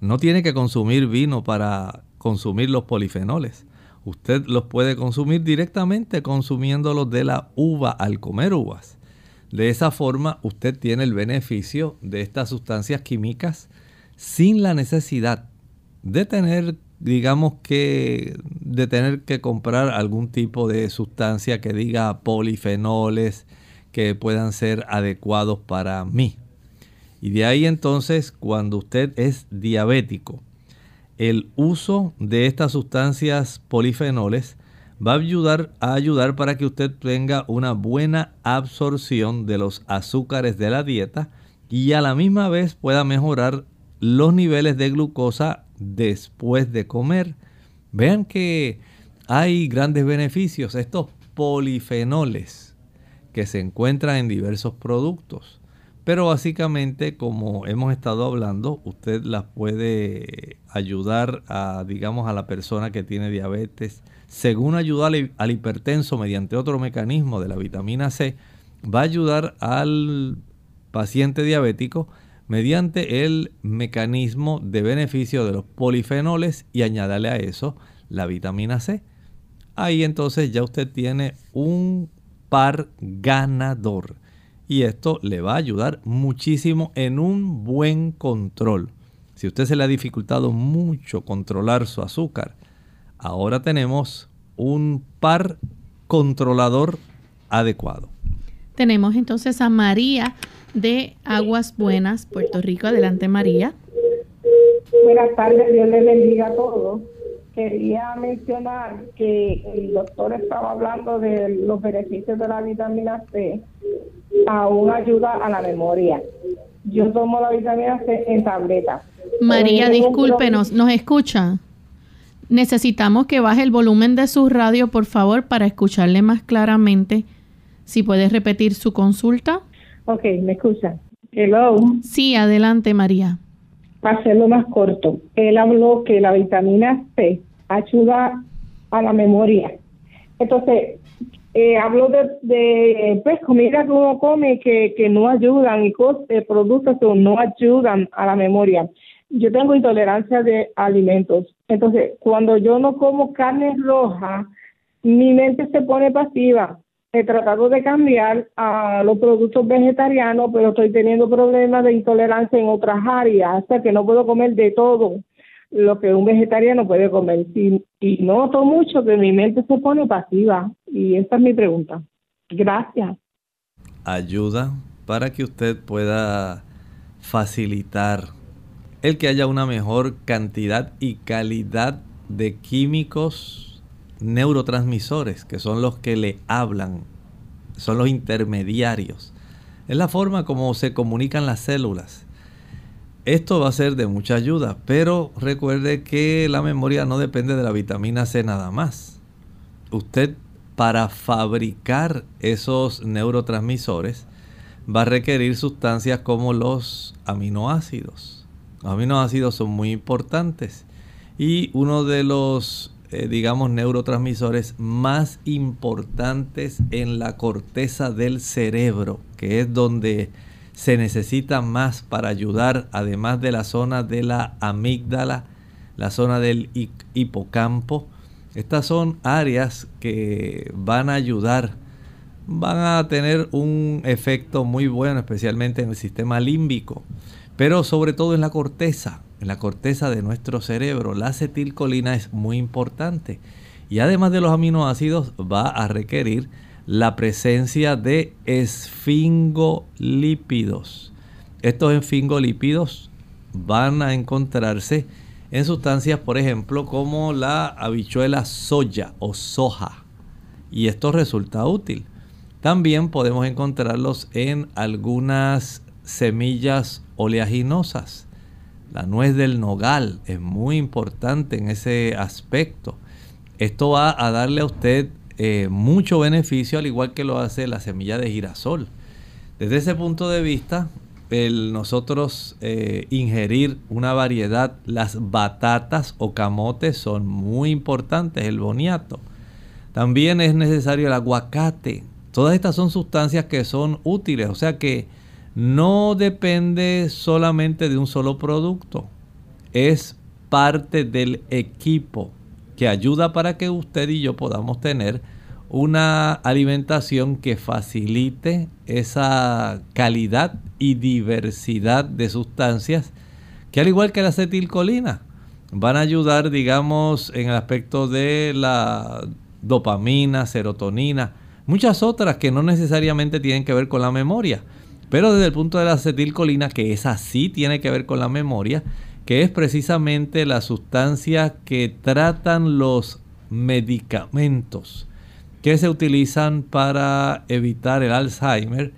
no tiene que consumir vino para consumir los polifenoles. Usted los puede consumir directamente consumiéndolos de la uva al comer uvas. De esa forma usted tiene el beneficio de estas sustancias químicas sin la necesidad de tener digamos que de tener que comprar algún tipo de sustancia que diga polifenoles que puedan ser adecuados para mí. Y de ahí entonces, cuando usted es diabético, el uso de estas sustancias polifenoles va a ayudar a ayudar para que usted tenga una buena absorción de los azúcares de la dieta y a la misma vez pueda mejorar los niveles de glucosa después de comer. Vean que hay grandes beneficios, estos polifenoles que se encuentran en diversos productos. Pero básicamente, como hemos estado hablando, usted las puede ayudar a, digamos, a la persona que tiene diabetes. Según ayuda al, hipertenso mediante otro mecanismo de la vitamina C, va a ayudar al paciente diabético mediante el mecanismo de beneficio de los polifenoles y añádale a eso la vitamina C. Ahí entonces ya usted tiene un par ganador y esto le va a ayudar muchísimo en un buen control. Si usted se le ha dificultado mucho controlar su azúcar, ahora tenemos un par controlador adecuado. Tenemos entonces a María de Aguas Buenas, Puerto Rico. Adelante, María. Buenas tardes, Dios le bendiga a todos. Quería mencionar que el doctor estaba hablando de los beneficios de la vitamina C, aún ayuda a la memoria. Yo tomo la vitamina C en tableta. María, discúlpenos, ¿nos escucha? Necesitamos que baje el volumen de su radio, por favor, para escucharle más claramente. Si puede repetir su consulta. Ok, ¿me escucha? Hello. Sí, adelante, María. Para hacerlo más corto, él habló que la vitamina C ayuda a la memoria. Entonces, eh, habló de, de pues, comida que uno come que, que no ayudan y cosas, productos que no ayudan a la memoria. yo tengo intolerancia de alimentos. Entonces, cuando yo no como carne roja, mi mente se pone pasiva. He tratado de cambiar a los productos vegetarianos, pero estoy teniendo problemas de intolerancia en otras áreas, hasta que no puedo comer de todo lo que un vegetariano puede comer. Y, noto mucho que mi mente se pone pasiva. Y esa es mi pregunta. Gracias. Ayuda para que usted pueda facilitar el que haya una mejor cantidad y calidad de químicos neurotransmisores, que son los que le hablan, son los intermediarios. Es la forma como se comunican las células. Esto va a ser de mucha ayuda, pero recuerde que la memoria no depende de la vitamina C nada más. Usted para fabricar esos neurotransmisores va a requerir sustancias como los aminoácidos. Los aminoácidos son muy importantes y uno de los, eh, digamos, neurotransmisores más importantes en la corteza del cerebro, que es donde se necesita más para ayudar, además de la zona de la amígdala, la zona del hipocampo. Estas son áreas que van a ayudar van a tener un efecto muy bueno, especialmente en el sistema límbico, pero sobre todo en la corteza, en la corteza de nuestro cerebro. La acetilcolina es muy importante y además de los aminoácidos va a requerir la presencia de esfingolípidos. Estos esfingolípidos van a encontrarse en sustancias, por ejemplo, como la habichuela soya o soja. Y esto resulta útil. También podemos encontrarlos en algunas semillas oleaginosas. La nuez del nogal es muy importante en ese aspecto. Esto va a darle a usted eh, mucho beneficio al igual que lo hace la semilla de girasol. Desde ese punto de vista, el nosotros eh, ingerir una variedad, las batatas o camotes son muy importantes, el boniato. También es necesario el aguacate, Todas estas son sustancias que son útiles, o sea que no depende solamente de un solo producto, es parte del equipo que ayuda para que usted y yo podamos tener una alimentación que facilite esa calidad y diversidad de sustancias que al igual que la acetilcolina van a ayudar digamos en el aspecto de la dopamina, serotonina, Muchas otras que no necesariamente tienen que ver con la memoria. Pero desde el punto de la acetilcolina, que esa sí tiene que ver con la memoria, que es precisamente la sustancia que tratan los medicamentos que se utilizan para evitar el Alzheimer,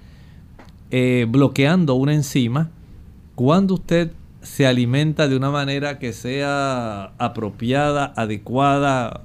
eh, bloqueando una enzima, cuando usted se alimenta de una manera que sea apropiada, adecuada,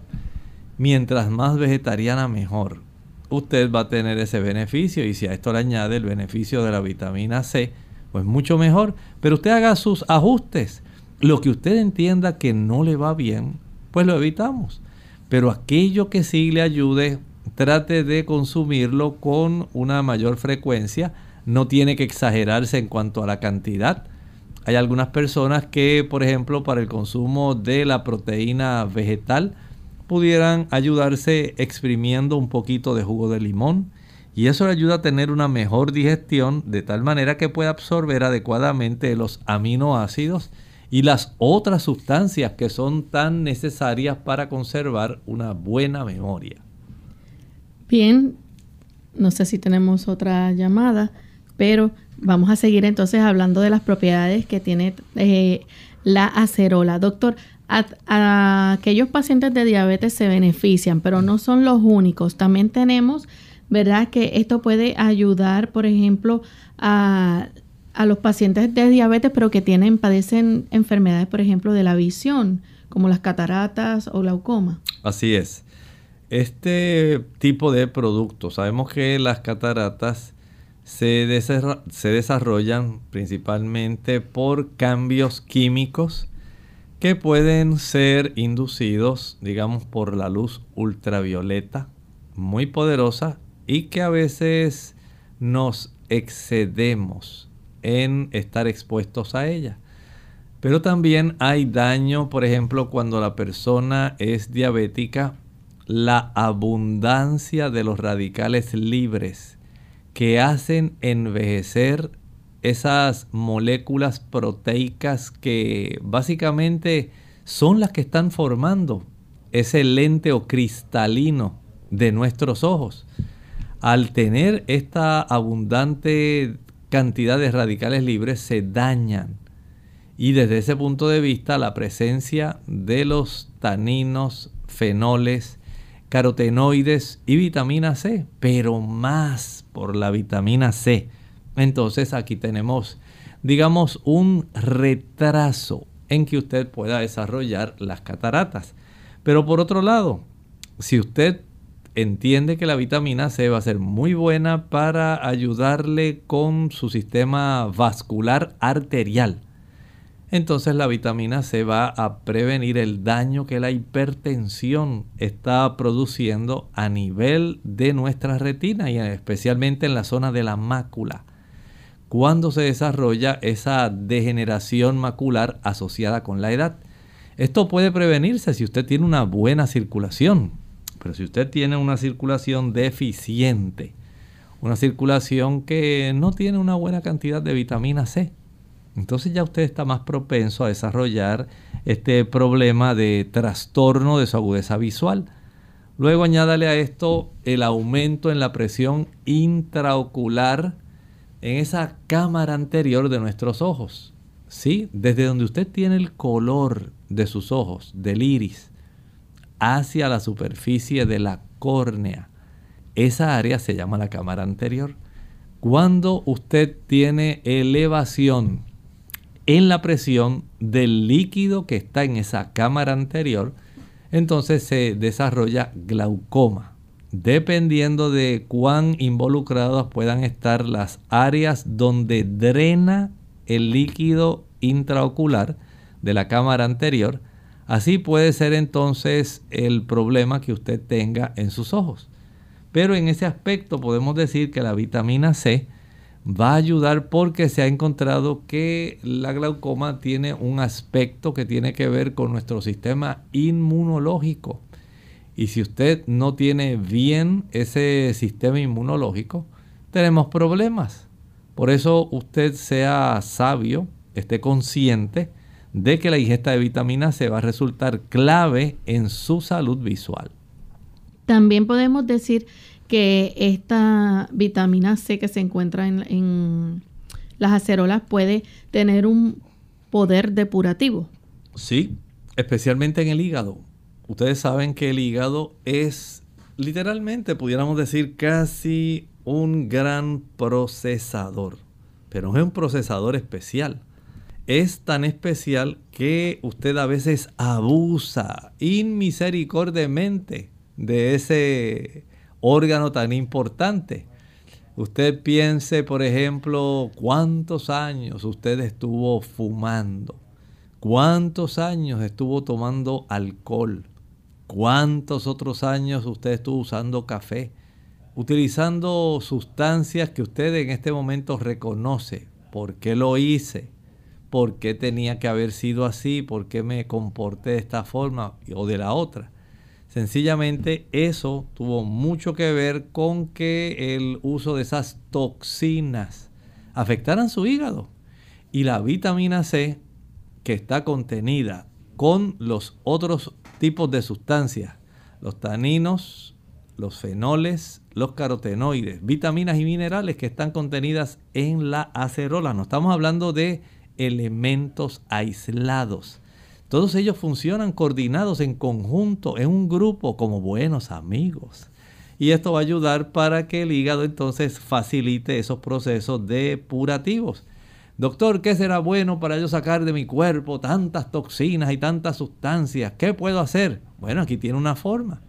mientras más vegetariana mejor usted va a tener ese beneficio y si a esto le añade el beneficio de la vitamina C, pues mucho mejor. Pero usted haga sus ajustes. Lo que usted entienda que no le va bien, pues lo evitamos. Pero aquello que sí le ayude, trate de consumirlo con una mayor frecuencia. No tiene que exagerarse en cuanto a la cantidad. Hay algunas personas que, por ejemplo, para el consumo de la proteína vegetal, pudieran ayudarse exprimiendo un poquito de jugo de limón y eso le ayuda a tener una mejor digestión de tal manera que pueda absorber adecuadamente los aminoácidos y las otras sustancias que son tan necesarias para conservar una buena memoria. Bien, no sé si tenemos otra llamada, pero vamos a seguir entonces hablando de las propiedades que tiene eh, la acerola. Doctor, a, aquellos pacientes de diabetes se benefician, pero no son los únicos. También tenemos, ¿verdad? Que esto puede ayudar, por ejemplo, a, a los pacientes de diabetes, pero que tienen, padecen enfermedades, por ejemplo, de la visión, como las cataratas o glaucoma. Así es. Este tipo de productos, sabemos que las cataratas se, se desarrollan principalmente por cambios químicos que pueden ser inducidos, digamos, por la luz ultravioleta muy poderosa y que a veces nos excedemos en estar expuestos a ella. Pero también hay daño, por ejemplo, cuando la persona es diabética, la abundancia de los radicales libres que hacen envejecer esas moléculas proteicas que básicamente son las que están formando ese lente o cristalino de nuestros ojos. Al tener esta abundante cantidad de radicales libres se dañan. Y desde ese punto de vista la presencia de los taninos, fenoles, carotenoides y vitamina C, pero más por la vitamina C. Entonces aquí tenemos, digamos, un retraso en que usted pueda desarrollar las cataratas. Pero por otro lado, si usted entiende que la vitamina C va a ser muy buena para ayudarle con su sistema vascular arterial, entonces la vitamina C va a prevenir el daño que la hipertensión está produciendo a nivel de nuestra retina y especialmente en la zona de la mácula. Cuando se desarrolla esa degeneración macular asociada con la edad. Esto puede prevenirse si usted tiene una buena circulación, pero si usted tiene una circulación deficiente, una circulación que no tiene una buena cantidad de vitamina C, entonces ya usted está más propenso a desarrollar este problema de trastorno de su agudeza visual. Luego añádale a esto el aumento en la presión intraocular en esa cámara anterior de nuestros ojos. ¿Sí? Desde donde usted tiene el color de sus ojos, del iris, hacia la superficie de la córnea. Esa área se llama la cámara anterior. Cuando usted tiene elevación en la presión del líquido que está en esa cámara anterior, entonces se desarrolla glaucoma. Dependiendo de cuán involucradas puedan estar las áreas donde drena el líquido intraocular de la cámara anterior, así puede ser entonces el problema que usted tenga en sus ojos. Pero en ese aspecto podemos decir que la vitamina C va a ayudar porque se ha encontrado que la glaucoma tiene un aspecto que tiene que ver con nuestro sistema inmunológico. Y si usted no tiene bien ese sistema inmunológico, tenemos problemas. Por eso usted sea sabio, esté consciente de que la ingesta de vitamina C va a resultar clave en su salud visual. También podemos decir que esta vitamina C que se encuentra en, las acerolas puede tener un poder depurativo. Sí, especialmente en el hígado. Ustedes saben que el hígado es literalmente, pudiéramos decir, casi un gran procesador, pero es un procesador especial. Es tan especial que usted a veces abusa inmisericordiamente de ese órgano tan importante. Usted piense, por ejemplo, cuántos años usted estuvo fumando, cuántos años estuvo tomando alcohol, cuántos otros años usted estuvo usando café, utilizando sustancias que usted en este momento reconoce. ¿Por qué lo hice? ¿Por qué tenía que haber sido así? ¿Por qué me comporté de esta forma o de la otra? Sencillamente eso tuvo mucho que ver con que el uso de esas toxinas afectaran su hígado. Y la vitamina C que está contenida con los otros tipos de sustancias, los taninos, los fenoles, los carotenoides, vitaminas y minerales que están contenidas en la acerola. No estamos hablando de elementos aislados. Todos ellos funcionan coordinados en conjunto, en un grupo, como buenos amigos. Y esto va a ayudar para que el hígado entonces facilite esos procesos depurativos. Doctor, ¿qué será bueno para yo sacar de mi cuerpo tantas toxinas y tantas sustancias? ¿Qué puedo hacer? Bueno, aquí tiene una forma.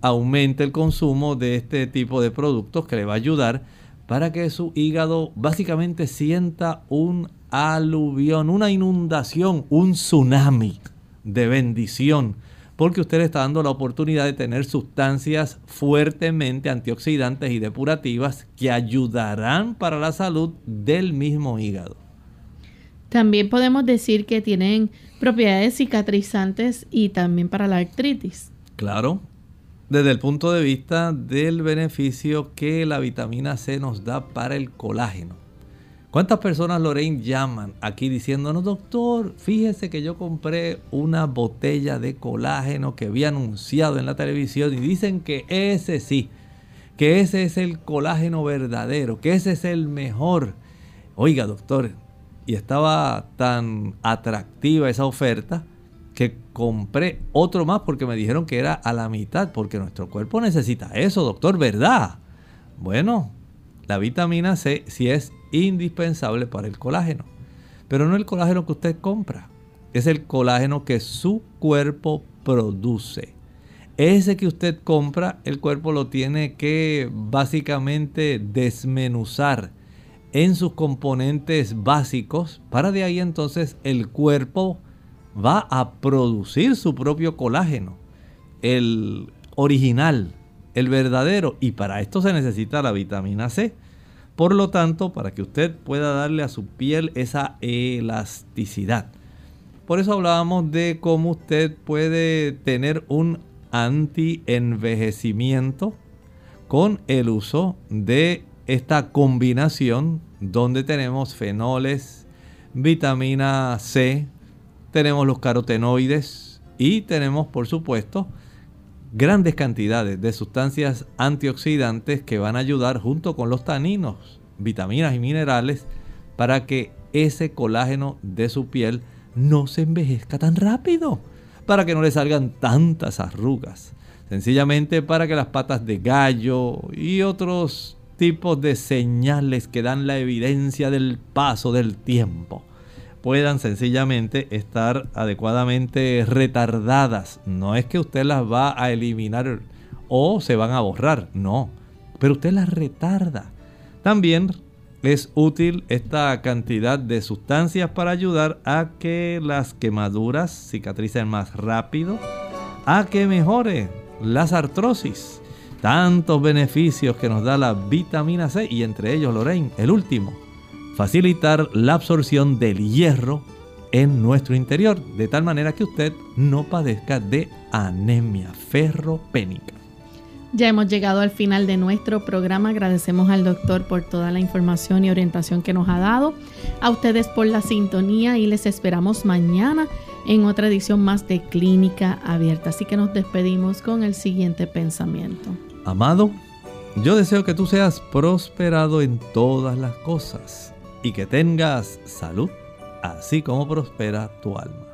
Aumente el consumo de este tipo de productos que le va a ayudar para que su hígado básicamente sienta un aluvión, una inundación, un tsunami de bendición, porque usted le está dando la oportunidad de tener sustancias fuertemente antioxidantes y depurativas que ayudarán para la salud del mismo hígado. También podemos decir que tienen propiedades cicatrizantes y también para la artritis. Claro, desde el punto de vista del beneficio que la vitamina C nos da para el colágeno. ¿Cuántas personas, Lorraine, llaman aquí diciéndonos, doctor, fíjese que yo compré una botella de colágeno que había anunciado en la televisión y dicen que ese sí, que ese es el colágeno verdadero, que ese es el mejor. Oiga, doctor, y estaba tan atractiva esa oferta que compré otro más porque me dijeron que era a la mitad, porque nuestro cuerpo necesita eso, doctor, ¿verdad? Bueno, la vitamina C sí es indispensable para el colágeno, pero no el colágeno que usted compra, es el colágeno que su cuerpo produce. Ese que usted compra, el cuerpo lo tiene que básicamente desmenuzar en sus componentes básicos para de ahí entonces el cuerpo va a producir su propio colágeno, el original, el verdadero, y para esto se necesita la vitamina C. Por lo tanto, para que usted pueda darle a su piel esa elasticidad. Por eso hablábamos de cómo usted puede tener un anti-envejecimiento con el uso de esta combinación donde tenemos fenoles, vitamina C, tenemos los carotenoides y tenemos por supuesto grandes cantidades de sustancias antioxidantes que van a ayudar junto con los taninos, vitaminas y minerales para que ese colágeno de su piel no se envejezca tan rápido, para que no le salgan tantas arrugas, sencillamente para que las patas de gallo y otros tipos de señales que dan la evidencia del paso del tiempo puedan sencillamente estar adecuadamente retardadas. No es que usted las va a eliminar o se van a borrar, no, pero usted las retarda. También es útil esta cantidad de sustancias para ayudar a que las quemaduras cicatricen más rápido, a que mejore las artrosis. Tantos beneficios que nos da la vitamina C y entre ellos, Lorraine, el último, facilitar la absorción del hierro en nuestro interior, de tal manera que usted no padezca de anemia ferropénica. Ya hemos llegado al final de nuestro programa. Agradecemos al doctor por toda la información y orientación que nos ha dado. A ustedes por la sintonía y les esperamos mañana en otra edición más de Clínica Abierta. Así que nos despedimos con el siguiente pensamiento. Amado, yo deseo que tú seas prosperado en todas las cosas y que tengas salud, así como prospera tu alma.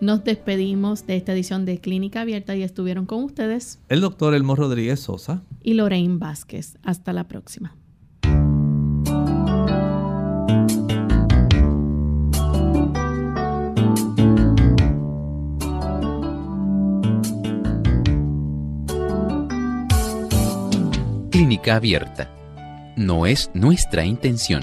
Nos despedimos de esta edición de Clínica Abierta y estuvieron con ustedes el doctor Elmo Rodríguez Sosa y Lorraine Vázquez. Hasta la próxima. Clínica Abierta. No es nuestra intención